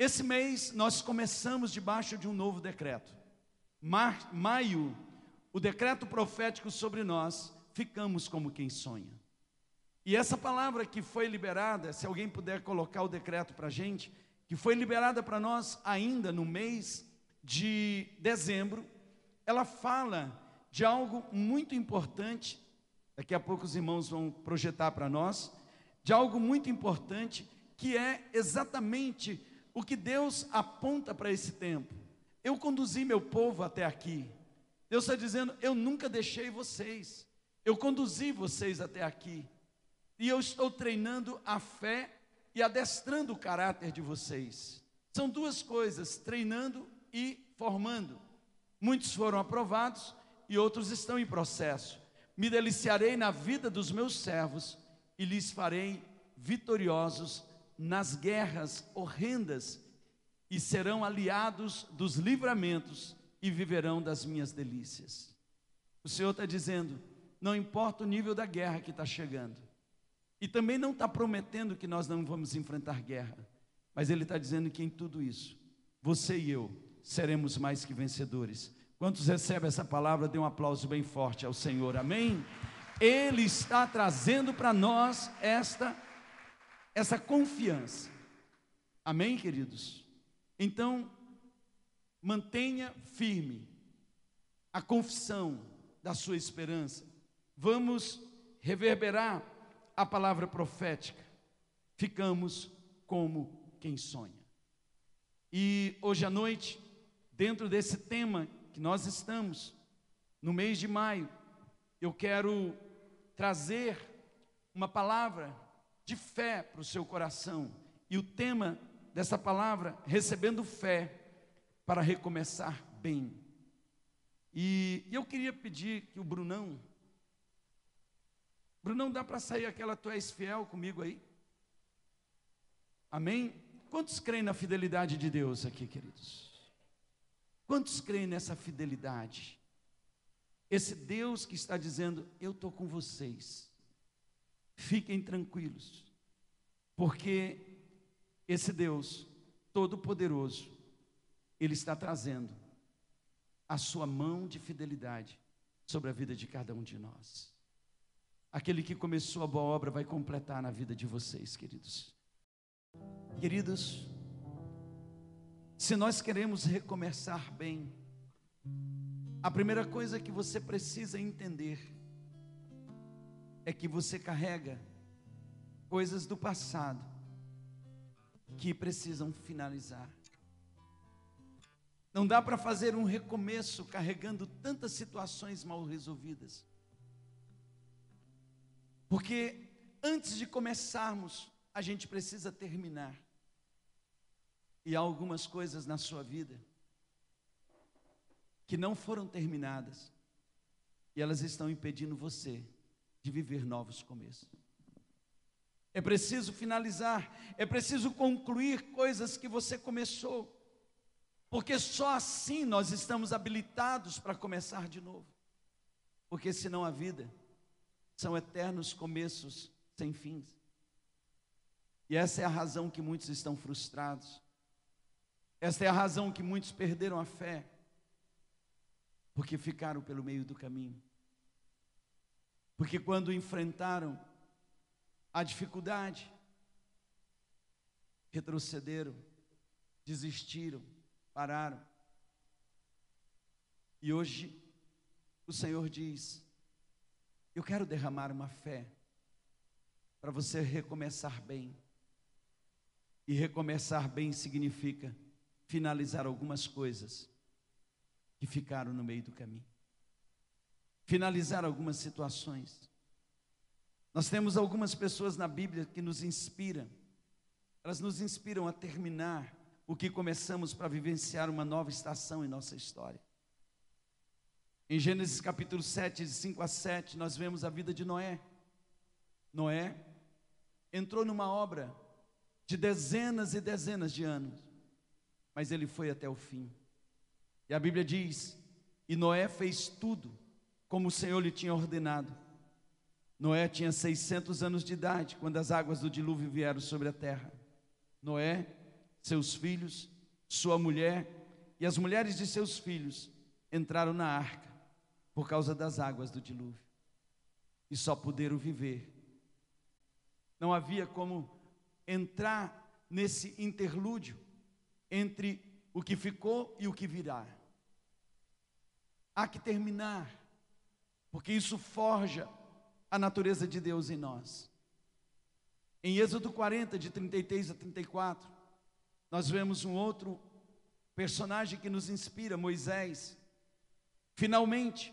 Esse mês nós começamos debaixo de um novo decreto. Mar, maio, o decreto profético sobre nós, ficamos como quem sonha. E essa palavra que foi liberada, se alguém puder colocar o decreto para a gente, que foi liberada para nós ainda no mês de dezembro, ela fala de algo muito importante, daqui a pouco os irmãos vão projetar para nós, de algo muito importante, que é exatamente o que Deus aponta para esse tempo. Eu conduzi meu povo até aqui. Deus está dizendo: Eu nunca deixei vocês. Eu conduzi vocês até aqui. E eu estou treinando a fé e adestrando o caráter de vocês. São duas coisas: treinando e formando. Muitos foram aprovados e outros estão em processo. Me deliciarei na vida dos meus servos e lhes farei vitoriosos nas guerras horrendas e serão aliados dos livramentos e viverão das minhas delícias. O Senhor está dizendo: não importa o nível da guerra que está chegando, e também não está prometendo que nós não vamos enfrentar guerra, mas Ele está dizendo que em tudo isso, você e eu seremos mais que vencedores. Quantos recebem essa palavra, dê um aplauso bem forte ao Senhor, amém? Ele está trazendo para nós esta essa confiança. Amém, queridos? Então, mantenha firme a confissão da sua esperança. Vamos reverberar a palavra profética. Ficamos como quem sonha. E hoje à noite, dentro desse tema que nós estamos, no mês de maio, eu quero trazer uma palavra de fé para o seu coração. E o tema dessa palavra, recebendo fé para recomeçar bem. E eu queria pedir que o Brunão, Brunão, dá para sair aquela tu és fiel comigo aí? Amém? Quantos creem na fidelidade de Deus aqui, queridos? Quantos creem nessa fidelidade? Esse Deus que está dizendo: Eu estou com vocês. Fiquem tranquilos, porque esse Deus Todo-Poderoso, Ele está trazendo a sua mão de fidelidade sobre a vida de cada um de nós. Aquele que começou a boa obra vai completar na vida de vocês, queridos. Queridos, se nós queremos recomeçar bem, a primeira coisa que você precisa entender é que você carrega coisas do passado que precisam finalizar. Não dá para fazer um recomeço carregando tantas situações mal resolvidas. Porque antes de começarmos, a gente precisa terminar. E há algumas coisas na sua vida que não foram terminadas, e elas estão impedindo você de viver novos começos. É preciso finalizar, é preciso concluir coisas que você começou, porque só assim nós estamos habilitados para começar de novo. Porque senão a vida são eternos começos sem fins. E essa é a razão que muitos estão frustrados. Essa é a razão que muitos perderam a fé, porque ficaram pelo meio do caminho. Porque quando enfrentaram a dificuldade, retrocederam, desistiram, pararam. E hoje o Senhor diz: Eu quero derramar uma fé para você recomeçar bem. E recomeçar bem significa finalizar algumas coisas que ficaram no meio do caminho finalizar algumas situações. Nós temos algumas pessoas na Bíblia que nos inspiram, elas nos inspiram a terminar o que começamos para vivenciar uma nova estação em nossa história. Em Gênesis capítulo 7, de 5 a 7, nós vemos a vida de Noé. Noé entrou numa obra de dezenas e dezenas de anos, mas ele foi até o fim. E a Bíblia diz: e Noé fez tudo como o Senhor lhe tinha ordenado. Noé tinha 600 anos de idade quando as águas do dilúvio vieram sobre a terra. Noé seus filhos, sua mulher e as mulheres de seus filhos entraram na arca por causa das águas do dilúvio e só puderam viver. Não havia como entrar nesse interlúdio entre o que ficou e o que virá. Há que terminar, porque isso forja a natureza de Deus em nós. Em Êxodo 40, de 33 a 34, nós vemos um outro personagem que nos inspira, Moisés. Finalmente,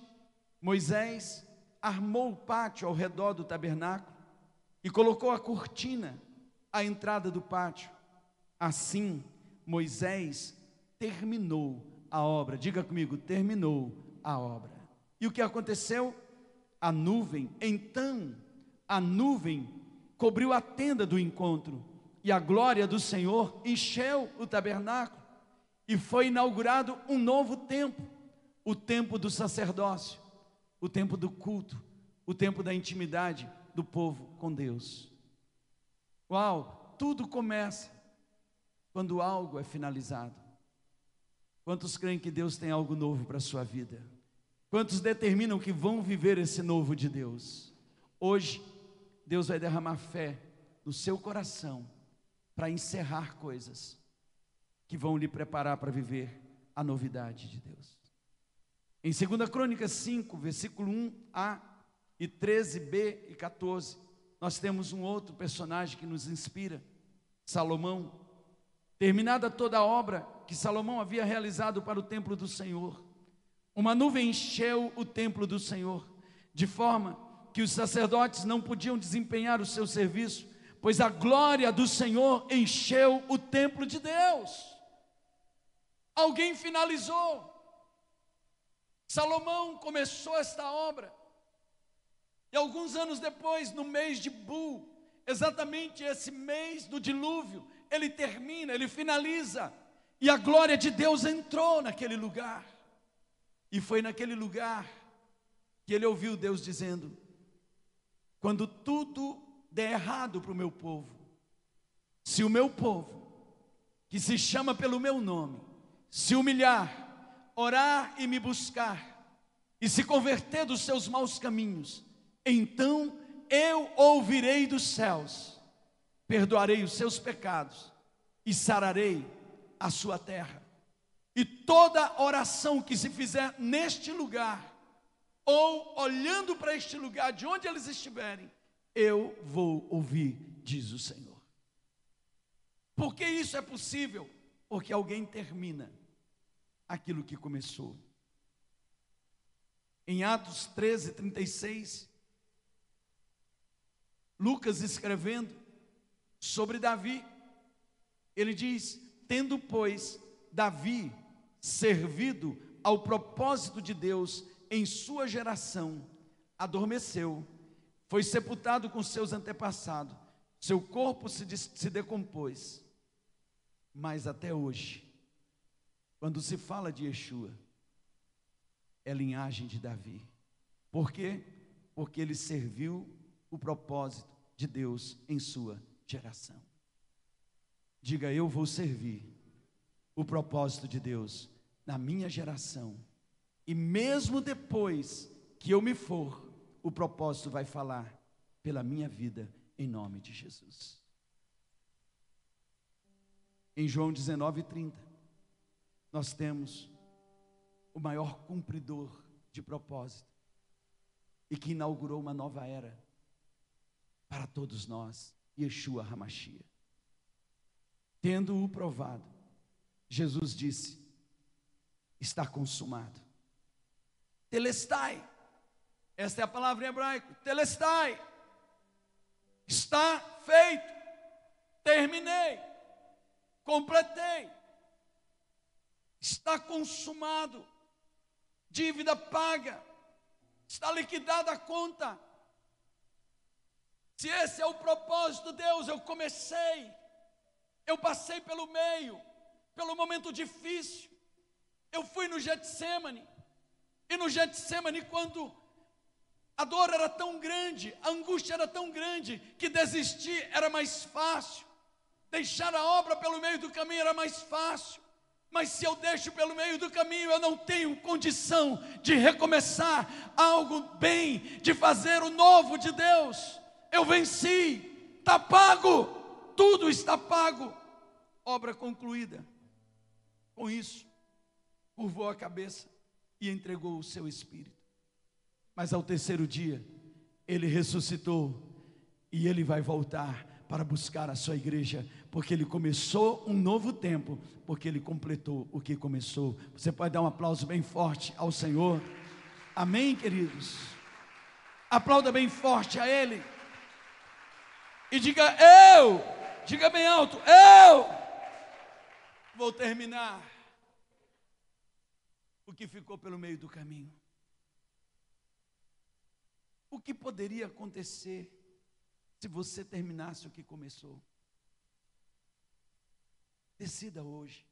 Moisés armou o pátio ao redor do tabernáculo e colocou a cortina à entrada do pátio. Assim, Moisés terminou a obra. Diga comigo, terminou a obra. E o que aconteceu? A nuvem, então, a nuvem cobriu a tenda do encontro, e a glória do Senhor encheu o tabernáculo, e foi inaugurado um novo tempo, o tempo do sacerdócio, o tempo do culto, o tempo da intimidade do povo com Deus. Uau, tudo começa quando algo é finalizado. Quantos creem que Deus tem algo novo para a sua vida? Quantos determinam que vão viver esse novo de Deus? Hoje, Deus vai derramar fé no seu coração para encerrar coisas que vão lhe preparar para viver a novidade de Deus. Em 2 Crônicas 5, versículo 1a e 13b e 14, nós temos um outro personagem que nos inspira, Salomão. Terminada toda a obra que Salomão havia realizado para o templo do Senhor, uma nuvem encheu o templo do Senhor, de forma que os sacerdotes não podiam desempenhar o seu serviço, pois a glória do Senhor encheu o templo de Deus. Alguém finalizou. Salomão começou esta obra. E alguns anos depois, no mês de Bu, exatamente esse mês do dilúvio, ele termina, ele finaliza, e a glória de Deus entrou naquele lugar. E foi naquele lugar que ele ouviu Deus dizendo: quando tudo der errado para o meu povo, se o meu povo, que se chama pelo meu nome, se humilhar, orar e me buscar, e se converter dos seus maus caminhos, então eu ouvirei dos céus, perdoarei os seus pecados e sararei a sua terra. E toda oração que se fizer neste lugar, ou olhando para este lugar, de onde eles estiverem, eu vou ouvir, diz o Senhor. Por que isso é possível? Porque alguém termina aquilo que começou. Em Atos 13, 36, Lucas escrevendo sobre Davi, ele diz: Tendo, pois, Davi servido ao propósito de Deus em sua geração, adormeceu, foi sepultado com seus antepassados, seu corpo se, se decompôs. Mas até hoje, quando se fala de Yeshua, é linhagem de Davi. Por quê? Porque ele serviu o propósito de Deus em sua geração. Diga, eu vou servir o propósito de Deus na minha geração. E mesmo depois que eu me for, o propósito vai falar pela minha vida em nome de Jesus. Em João 19:30, nós temos o maior cumpridor de propósito e que inaugurou uma nova era para todos nós, Yeshua Hamashia. Tendo-o provado, Jesus disse: Está consumado. Telestai, esta é a palavra em hebraico, telestai, está feito, terminei, completei, está consumado, dívida paga, está liquidada a conta, se esse é o propósito, Deus, eu comecei, eu passei pelo meio, pelo momento difícil, eu fui no Getsemane, e no Getsemane, quando a dor era tão grande, a angústia era tão grande, que desistir era mais fácil. Deixar a obra pelo meio do caminho era mais fácil. Mas se eu deixo pelo meio do caminho, eu não tenho condição de recomeçar algo bem, de fazer o novo de Deus. Eu venci, está pago, tudo está pago, obra concluída. Com isso, curvou a cabeça e entregou o seu espírito. Mas ao terceiro dia, ele ressuscitou e ele vai voltar para buscar a sua igreja, porque ele começou um novo tempo, porque ele completou o que começou. Você pode dar um aplauso bem forte ao Senhor. Amém, queridos. Aplauda bem forte a ele. E diga eu, diga bem alto, eu vou terminar o que ficou pelo meio do caminho. O que poderia acontecer se você terminasse o que começou. Decida hoje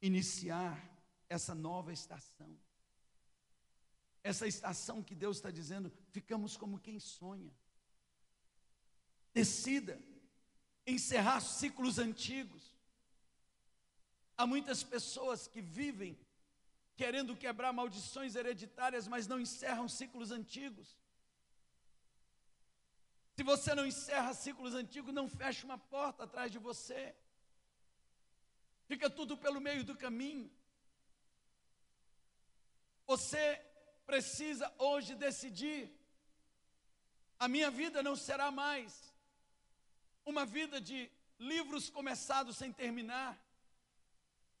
iniciar essa nova estação. Essa estação que Deus está dizendo, ficamos como quem sonha. Decida encerrar ciclos antigos. Há muitas pessoas que vivem querendo quebrar maldições hereditárias, mas não encerram ciclos antigos. Se você não encerra ciclos antigos, não fecha uma porta atrás de você. Fica tudo pelo meio do caminho. Você precisa hoje decidir. A minha vida não será mais uma vida de livros começados sem terminar,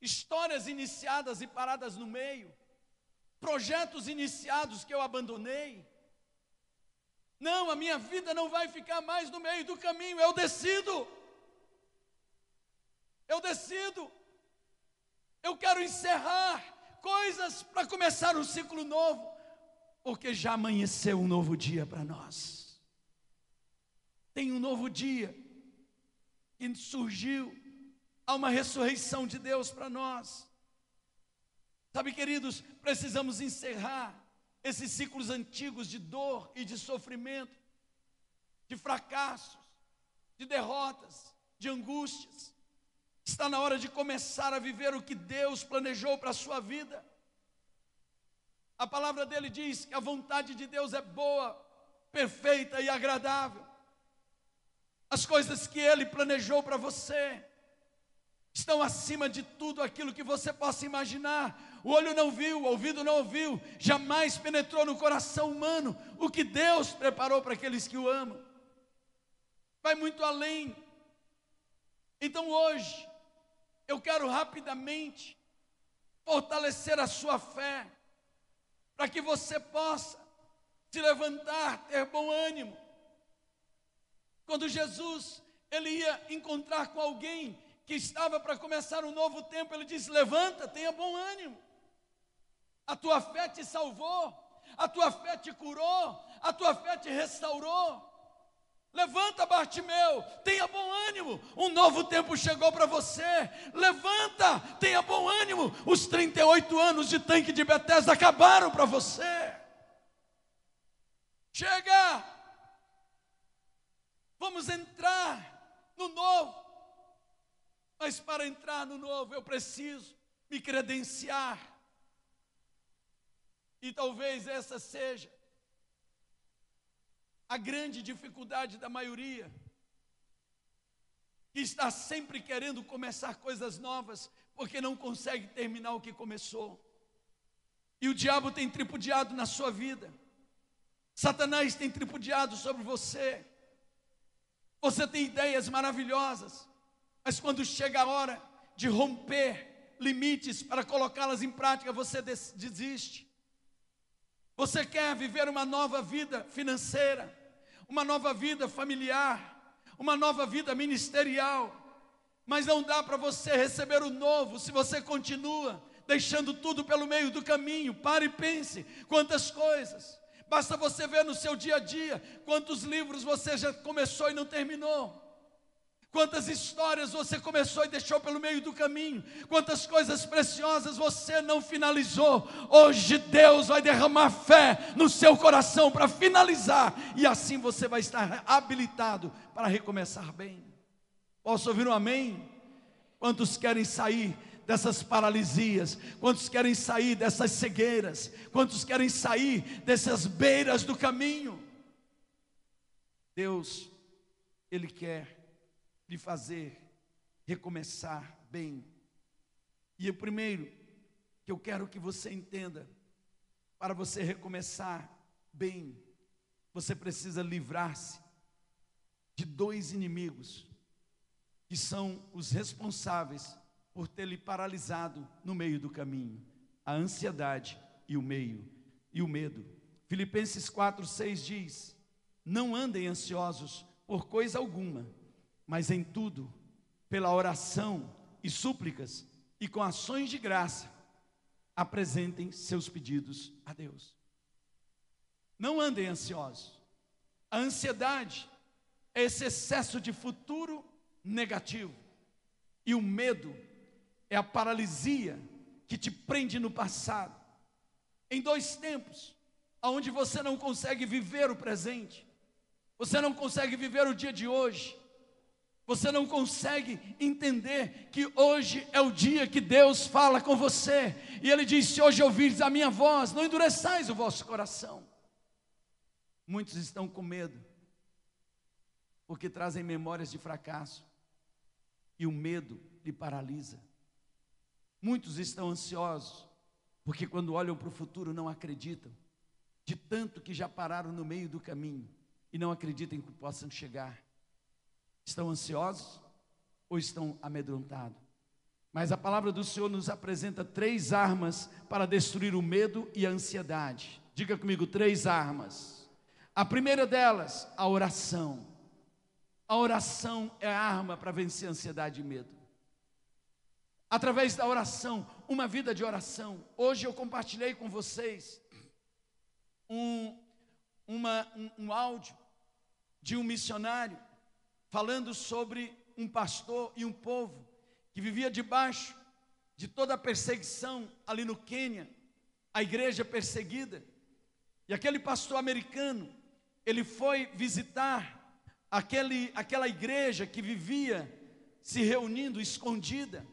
histórias iniciadas e paradas no meio, projetos iniciados que eu abandonei não, a minha vida não vai ficar mais no meio do caminho, eu decido. Eu decido. Eu quero encerrar coisas para começar um ciclo novo, porque já amanheceu um novo dia para nós. Tem um novo dia que surgiu, há uma ressurreição de Deus para nós. Sabe, queridos, precisamos encerrar esses ciclos antigos de dor e de sofrimento, de fracassos, de derrotas, de angústias. Está na hora de começar a viver o que Deus planejou para a sua vida. A palavra dele diz que a vontade de Deus é boa, perfeita e agradável. As coisas que ele planejou para você estão acima de tudo aquilo que você possa imaginar o olho não viu, o ouvido não ouviu, jamais penetrou no coração humano o que Deus preparou para aqueles que o amam. Vai muito além. Então hoje, eu quero rapidamente fortalecer a sua fé, para que você possa se levantar, ter bom ânimo. Quando Jesus ele ia encontrar com alguém que estava para começar um novo tempo, ele disse: Levanta, tenha bom ânimo a tua fé te salvou, a tua fé te curou, a tua fé te restaurou. Levanta, Bartimeu, tenha bom ânimo, um novo tempo chegou para você. Levanta, tenha bom ânimo, os 38 anos de tanque de Bethesda acabaram para você. Chega, vamos entrar no novo, mas para entrar no novo eu preciso me credenciar e talvez essa seja a grande dificuldade da maioria, que está sempre querendo começar coisas novas, porque não consegue terminar o que começou. E o diabo tem tripudiado na sua vida, Satanás tem tripudiado sobre você. Você tem ideias maravilhosas, mas quando chega a hora de romper limites para colocá-las em prática, você desiste. Você quer viver uma nova vida financeira, uma nova vida familiar, uma nova vida ministerial, mas não dá para você receber o novo se você continua deixando tudo pelo meio do caminho. Pare e pense quantas coisas. Basta você ver no seu dia a dia quantos livros você já começou e não terminou. Quantas histórias você começou e deixou pelo meio do caminho? Quantas coisas preciosas você não finalizou? Hoje Deus vai derramar fé no seu coração para finalizar, e assim você vai estar habilitado para recomeçar bem. Posso ouvir um amém? Quantos querem sair dessas paralisias? Quantos querem sair dessas cegueiras? Quantos querem sair dessas beiras do caminho? Deus, Ele quer lhe fazer recomeçar bem. E o primeiro que eu quero que você entenda, para você recomeçar bem, você precisa livrar-se de dois inimigos que são os responsáveis por ter lhe paralisado no meio do caminho: a ansiedade e o meio e o medo. Filipenses 4:6 diz: Não andem ansiosos por coisa alguma, mas em tudo, pela oração e súplicas e com ações de graça, apresentem seus pedidos a Deus. Não andem ansiosos. A ansiedade é esse excesso de futuro negativo. E o medo é a paralisia que te prende no passado. Em dois tempos, onde você não consegue viver o presente, você não consegue viver o dia de hoje, você não consegue entender que hoje é o dia que Deus fala com você. E Ele diz: Se hoje ouvires a minha voz, não endureçais o vosso coração. Muitos estão com medo, porque trazem memórias de fracasso, e o medo lhe paralisa. Muitos estão ansiosos, porque quando olham para o futuro não acreditam, de tanto que já pararam no meio do caminho e não acreditam que possam chegar. Estão ansiosos ou estão amedrontados? Mas a palavra do Senhor nos apresenta três armas para destruir o medo e a ansiedade. Diga comigo, três armas. A primeira delas, a oração. A oração é a arma para vencer a ansiedade e medo. Através da oração, uma vida de oração. Hoje eu compartilhei com vocês um, uma, um, um áudio de um missionário falando sobre um pastor e um povo que vivia debaixo de toda a perseguição ali no Quênia, a igreja perseguida. E aquele pastor americano, ele foi visitar aquele, aquela igreja que vivia se reunindo escondida.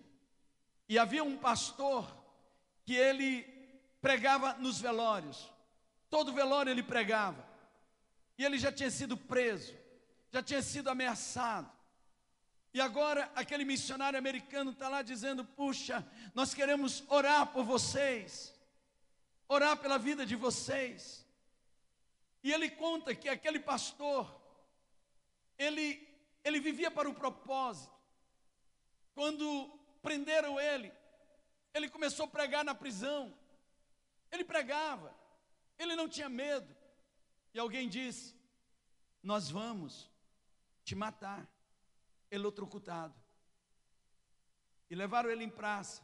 E havia um pastor que ele pregava nos velórios. Todo velório ele pregava. E ele já tinha sido preso já tinha sido ameaçado. E agora aquele missionário americano está lá dizendo: Puxa, nós queremos orar por vocês, orar pela vida de vocês. E ele conta que aquele pastor, ele, ele vivia para o propósito. Quando prenderam ele, ele começou a pregar na prisão. Ele pregava, ele não tinha medo. E alguém disse: Nós vamos te matar, eletrocutado. E levaram ele em praça.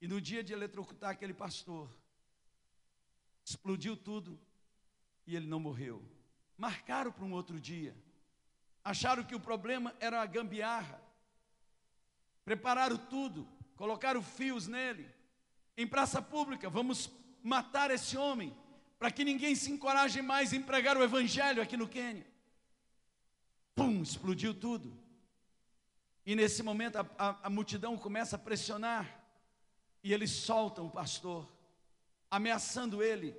E no dia de eletrocutar aquele pastor, explodiu tudo e ele não morreu. Marcaram para um outro dia. Acharam que o problema era a gambiarra. Prepararam tudo, colocaram fios nele. Em praça pública, vamos matar esse homem, para que ninguém se encoraje mais em pregar o evangelho aqui no Quênia pum, explodiu tudo. E nesse momento a, a, a multidão começa a pressionar, e eles soltam o pastor, ameaçando ele,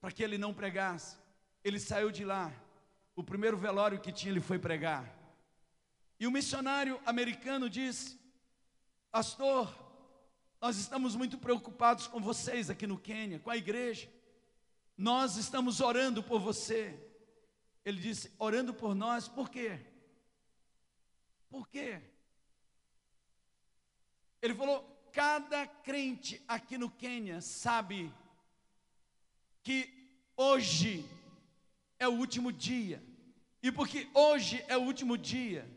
para que ele não pregasse. Ele saiu de lá, o primeiro velório que tinha, ele foi pregar. E o missionário americano disse: Pastor, nós estamos muito preocupados com vocês aqui no Quênia, com a igreja. Nós estamos orando por você. Ele disse, orando por nós, por quê? Por quê? Ele falou: cada crente aqui no Quênia sabe que hoje é o último dia, e porque hoje é o último dia,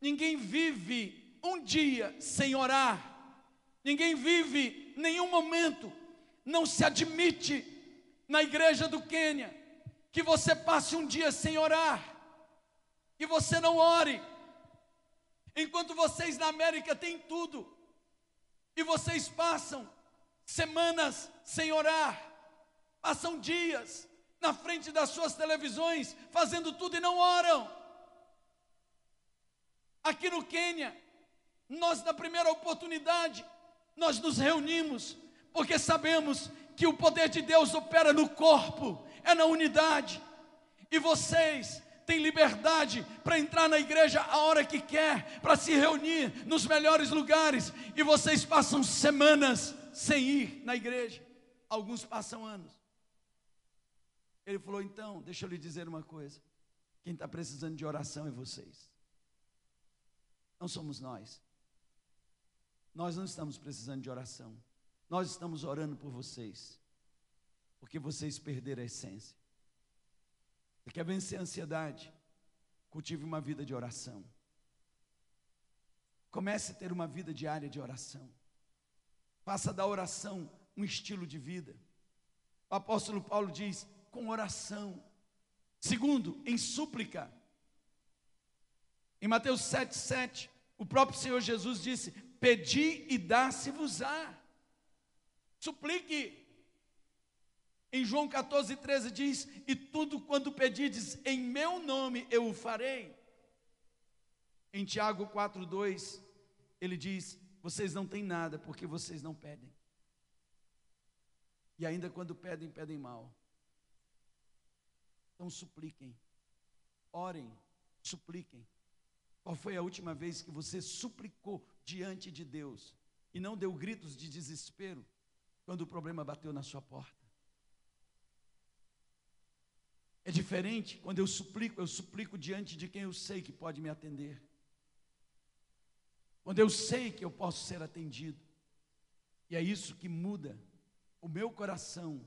ninguém vive um dia sem orar, ninguém vive nenhum momento, não se admite na igreja do Quênia que você passe um dia sem orar, que você não ore, Enquanto vocês na América têm tudo, e vocês passam semanas sem orar, passam dias na frente das suas televisões, fazendo tudo e não oram. Aqui no Quênia, nós, na primeira oportunidade, nós nos reunimos, porque sabemos que o poder de Deus opera no corpo, é na unidade, e vocês têm liberdade para entrar na igreja a hora que quer, para se reunir nos melhores lugares, e vocês passam semanas sem ir na igreja, alguns passam anos. Ele falou: então, deixa eu lhe dizer uma coisa: quem está precisando de oração é vocês, não somos nós. Nós não estamos precisando de oração, nós estamos orando por vocês, porque vocês perderam a essência. Você quer vencer a ansiedade? Cultive uma vida de oração. Comece a ter uma vida diária de oração. Faça da oração um estilo de vida. O apóstolo Paulo diz: com oração. Segundo, em súplica. Em Mateus 7,7, o próprio Senhor Jesus disse: Pedi e dá-se-vos-á. Suplique. Em João 14, 13 diz: E tudo quando pedides em meu nome eu o farei. Em Tiago 4, 2, ele diz: Vocês não têm nada porque vocês não pedem. E ainda quando pedem, pedem mal. Então supliquem, orem, supliquem. Qual foi a última vez que você suplicou diante de Deus e não deu gritos de desespero quando o problema bateu na sua porta? É diferente quando eu suplico, eu suplico diante de quem eu sei que pode me atender. Quando eu sei que eu posso ser atendido. E é isso que muda o meu coração,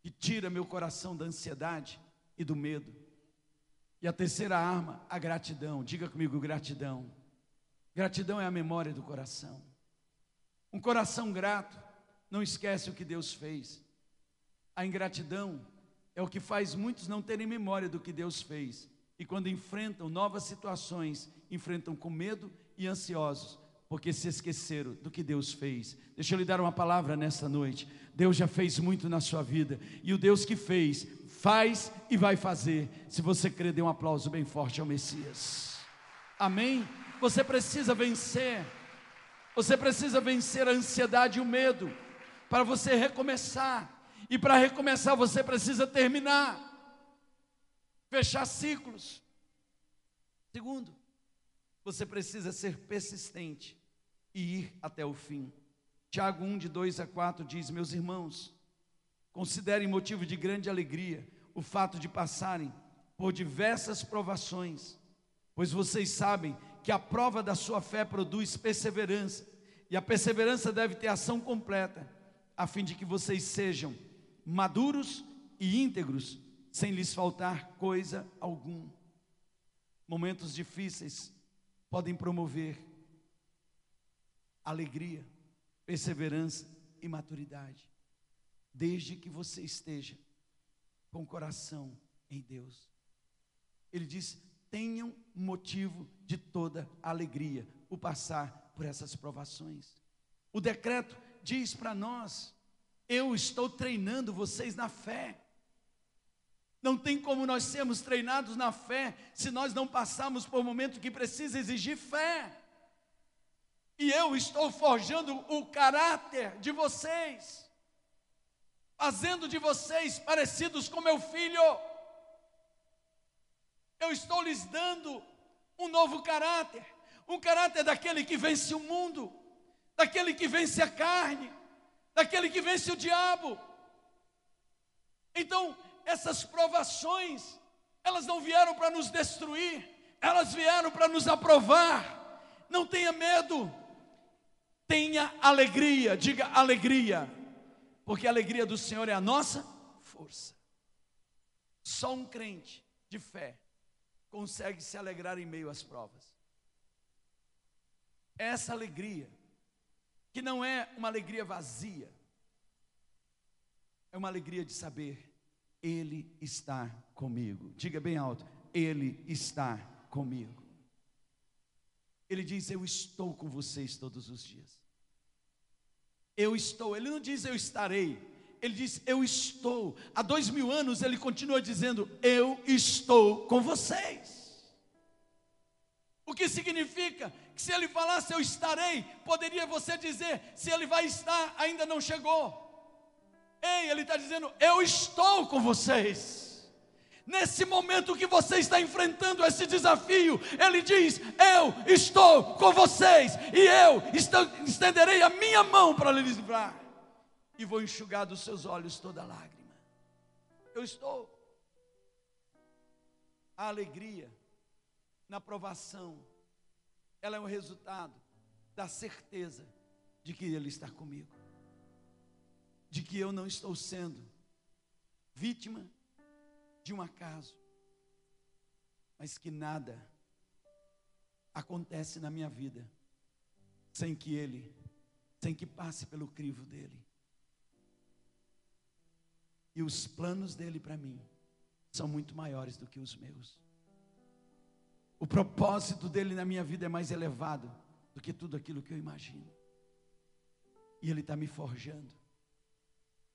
que tira meu coração da ansiedade e do medo. E a terceira arma, a gratidão. Diga comigo, gratidão. Gratidão é a memória do coração. Um coração grato não esquece o que Deus fez. A ingratidão é o que faz muitos não terem memória do que Deus fez. E quando enfrentam novas situações, enfrentam com medo e ansiosos, porque se esqueceram do que Deus fez. Deixa eu lhe dar uma palavra nessa noite. Deus já fez muito na sua vida, e o Deus que fez, faz e vai fazer. Se você crer, dê um aplauso bem forte ao Messias. Amém? Você precisa vencer. Você precisa vencer a ansiedade e o medo para você recomeçar. E para recomeçar você precisa terminar, fechar ciclos. Segundo, você precisa ser persistente e ir até o fim. Tiago 1, de 2 a 4 diz: Meus irmãos, considerem motivo de grande alegria o fato de passarem por diversas provações, pois vocês sabem que a prova da sua fé produz perseverança, e a perseverança deve ter ação completa, a fim de que vocês sejam maduros e íntegros, sem lhes faltar coisa alguma. Momentos difíceis podem promover alegria, perseverança e maturidade, desde que você esteja com o coração em Deus. Ele diz: tenham motivo de toda alegria o passar por essas provações. O decreto diz para nós eu estou treinando vocês na fé. Não tem como nós sermos treinados na fé se nós não passarmos por um momento que precisa exigir fé. E eu estou forjando o caráter de vocês, fazendo de vocês parecidos com meu filho. Eu estou lhes dando um novo caráter, um caráter daquele que vence o mundo, daquele que vence a carne, daquele que vence o diabo. Então, essas provações, elas não vieram para nos destruir, elas vieram para nos aprovar. Não tenha medo, tenha alegria, diga alegria, porque a alegria do Senhor é a nossa força. Só um crente de fé consegue se alegrar em meio às provas. Essa alegria que não é uma alegria vazia, é uma alegria de saber, Ele está comigo. Diga bem alto, Ele está comigo. Ele diz: Eu estou com vocês todos os dias. Eu estou. Ele não diz eu estarei. Ele diz eu estou. Há dois mil anos ele continua dizendo eu estou com vocês. O que significa que se ele falasse eu estarei, poderia você dizer se ele vai estar, ainda não chegou. Ei, ele está dizendo eu estou com vocês. Nesse momento que você está enfrentando esse desafio, Ele diz: Eu estou com vocês, e eu estenderei a minha mão para lhes livrar, e vou enxugar dos seus olhos toda lágrima. Eu estou. A alegria na provação, ela é o resultado da certeza de que Ele está comigo, de que eu não estou sendo vítima de um acaso, mas que nada acontece na minha vida sem que Ele, sem que passe pelo crivo dele. E os planos dele para mim são muito maiores do que os meus. O propósito dele na minha vida é mais elevado do que tudo aquilo que eu imagino. E ele está me forjando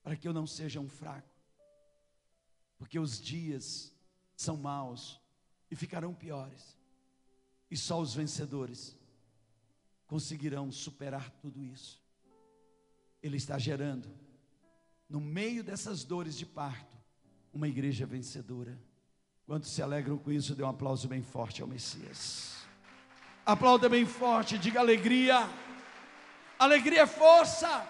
para que eu não seja um fraco porque os dias são maus e ficarão piores, e só os vencedores conseguirão superar tudo isso. Ele está gerando, no meio dessas dores de parto, uma igreja vencedora. Quantos se alegram com isso, dê um aplauso bem forte ao Messias. Aplauda bem forte, diga alegria. Alegria é força.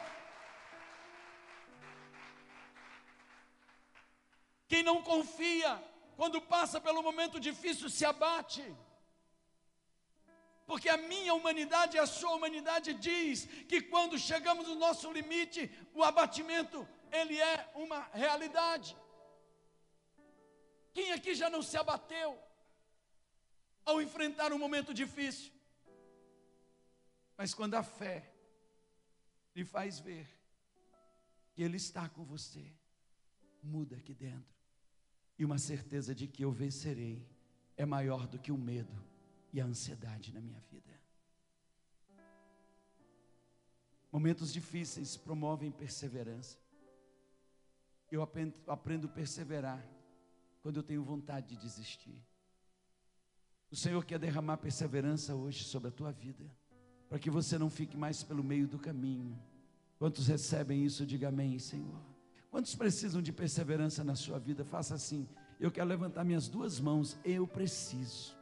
Quem não confia, quando passa pelo momento difícil, se abate. Porque a minha humanidade e a sua humanidade diz que quando chegamos no nosso limite, o abatimento, ele é uma realidade. Quem aqui já não se abateu ao enfrentar um momento difícil? Mas quando a fé lhe faz ver que Ele está com você, muda aqui dentro e uma certeza de que eu vencerei é maior do que o medo e a ansiedade na minha vida. Momentos difíceis promovem perseverança. Eu aprendo, a perseverar quando eu tenho vontade de desistir. O Senhor quer derramar perseverança hoje sobre a tua vida, para que você não fique mais pelo meio do caminho. Quantos recebem isso, diga amém, Senhor. Quantos precisam de perseverança na sua vida? Faça assim. Eu quero levantar minhas duas mãos. Eu preciso.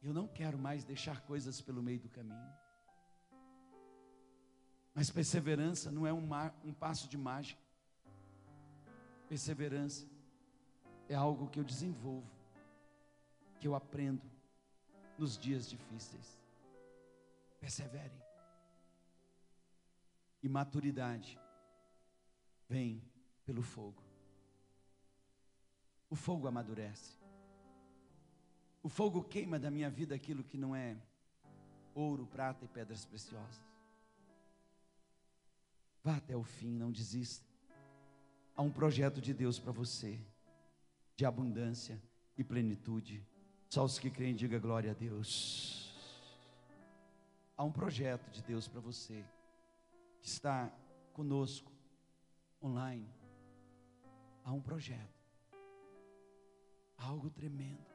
Eu não quero mais deixar coisas pelo meio do caminho. Mas perseverança não é um, um passo de mágica. Perseverança é algo que eu desenvolvo, que eu aprendo nos dias difíceis. Persevere e maturidade vem pelo fogo. O fogo amadurece. O fogo queima da minha vida aquilo que não é ouro, prata e pedras preciosas. Vá até o fim, não desista. Há um projeto de Deus para você, de abundância e plenitude. Só os que creem, diga glória a Deus. Há um projeto de Deus para você que está conosco online, há um projeto, algo tremendo.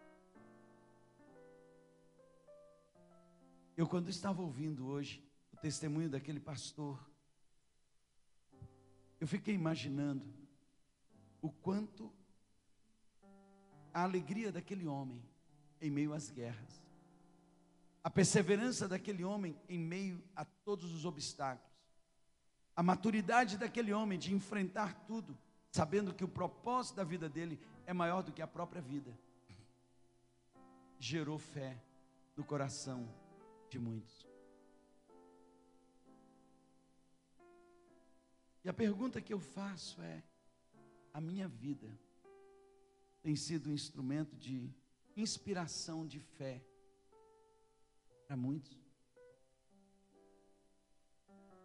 Eu, quando estava ouvindo hoje o testemunho daquele pastor, eu fiquei imaginando o quanto a alegria daquele homem em meio às guerras, a perseverança daquele homem em meio a todos os obstáculos, a maturidade daquele homem de enfrentar tudo, sabendo que o propósito da vida dele é maior do que a própria vida, gerou fé no coração de muitos. E a pergunta que eu faço é: a minha vida tem sido um instrumento de inspiração de fé para muitos?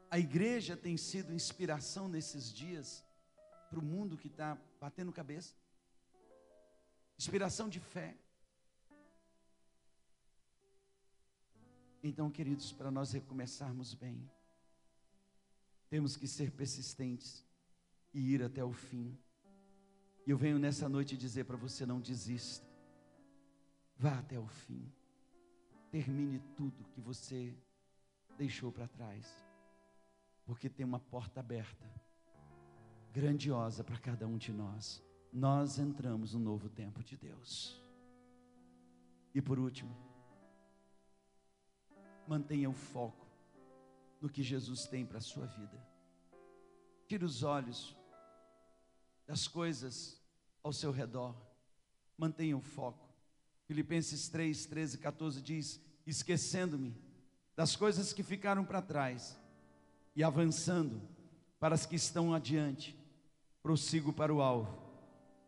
A igreja tem sido inspiração nesses dias para o mundo que está batendo cabeça. Inspiração de fé. Então, queridos, para nós recomeçarmos bem, temos que ser persistentes e ir até o fim. Eu venho nessa noite dizer para você: não desista, vá até o fim, termine tudo que você deixou para trás, porque tem uma porta aberta, grandiosa para cada um de nós. Nós entramos no novo tempo de Deus. E por último, mantenha o foco no que Jesus tem para a sua vida. Tire os olhos das coisas ao seu redor. Mantenha o foco. Filipenses 3, 13 e 14 diz: Esquecendo-me das coisas que ficaram para trás e avançando para as que estão adiante, prossigo para o alvo,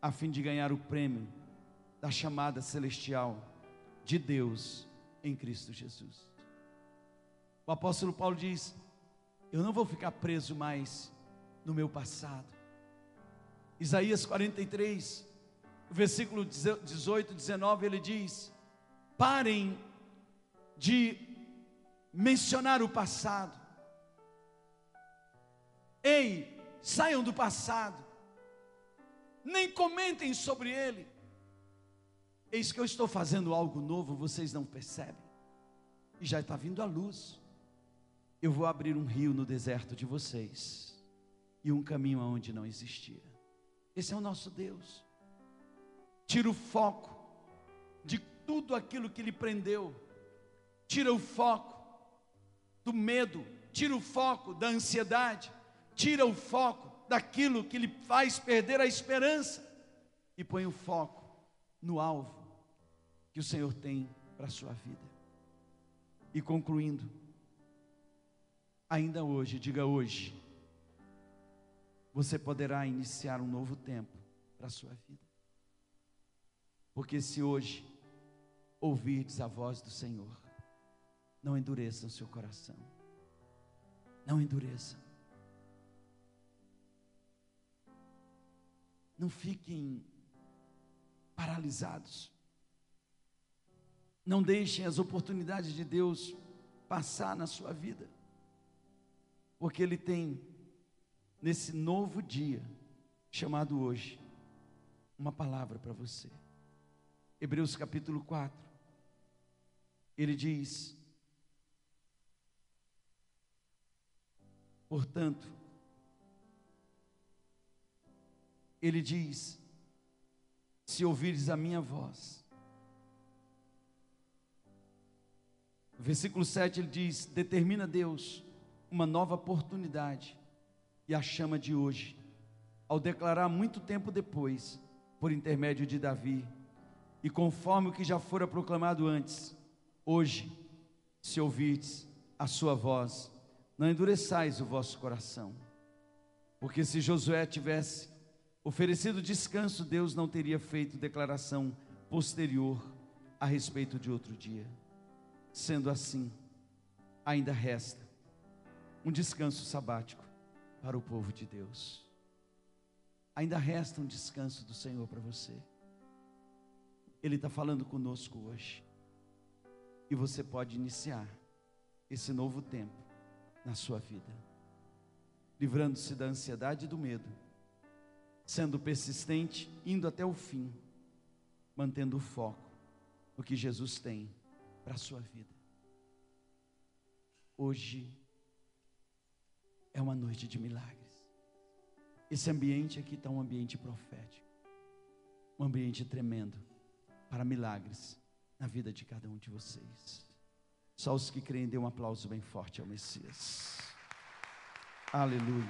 a fim de ganhar o prêmio da chamada celestial de Deus em Cristo Jesus. O apóstolo Paulo diz: Eu não vou ficar preso mais no meu passado. Isaías 43, versículo 18, 19, ele diz: Parem de mencionar o passado. Ei, saiam do passado. Nem comentem sobre ele. Eis que eu estou fazendo algo novo, vocês não percebem. E já está vindo a luz. Eu vou abrir um rio no deserto de vocês e um caminho aonde não existia. Esse é o nosso Deus. Tira o foco de tudo aquilo que lhe prendeu. Tira o foco do medo, tira o foco da ansiedade, tira o foco daquilo que lhe faz perder a esperança e põe o foco no alvo que o Senhor tem para a sua vida. E concluindo, ainda hoje, diga hoje, você poderá iniciar um novo tempo para a sua vida. Porque se hoje ouvirdes a voz do Senhor, não endureça o seu coração. Não endureça. Não fiquem paralisados. Não deixem as oportunidades de Deus passar na sua vida. Porque Ele tem nesse novo dia, chamado hoje, uma palavra para você. Hebreus capítulo 4. Ele diz: Portanto, ele diz: Se ouvires a minha voz. Versículo 7 ele diz: Determina Deus uma nova oportunidade e a chama de hoje, ao declarar muito tempo depois, por intermédio de Davi, e conforme o que já fora proclamado antes, hoje, se ouvirdes a sua voz, não endureçais o vosso coração. Porque se Josué tivesse oferecido descanso, Deus não teria feito declaração posterior a respeito de outro dia. Sendo assim, ainda resta um descanso sabático para o povo de Deus. Ainda resta um descanso do Senhor para você. Ele está falando conosco hoje. E você pode iniciar esse novo tempo na sua vida, livrando-se da ansiedade e do medo, sendo persistente, indo até o fim, mantendo o foco no que Jesus tem para a sua vida. Hoje é uma noite de milagres. Esse ambiente aqui está um ambiente profético, um ambiente tremendo para milagres na vida de cada um de vocês. Só os que creem, dê um aplauso bem forte ao Messias. Aleluia.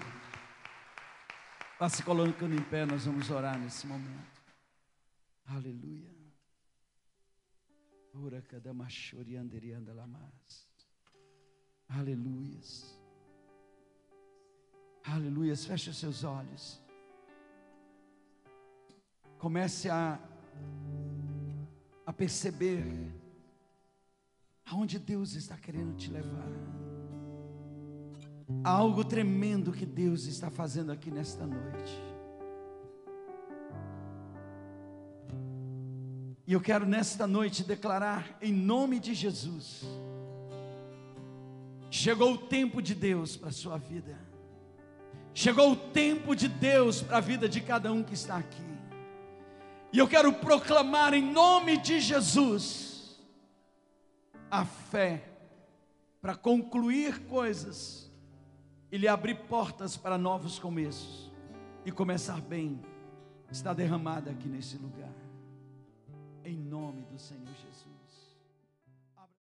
Vá se colocando em pé, nós vamos orar nesse momento. Aleluia. Ora cada lamas. Aleluias. Aleluia. Feche os seus olhos. Comece a, a perceber aonde Deus está querendo te levar. Há algo tremendo que Deus está fazendo aqui nesta noite. E eu quero nesta noite declarar, em nome de Jesus, Chegou o tempo de Deus para a sua vida. Chegou o tempo de Deus para a vida de cada um que está aqui. E eu quero proclamar em nome de Jesus a fé para concluir coisas e lhe abrir portas para novos começos e começar bem. Está derramada aqui nesse lugar. Em nome do Senhor Jesus.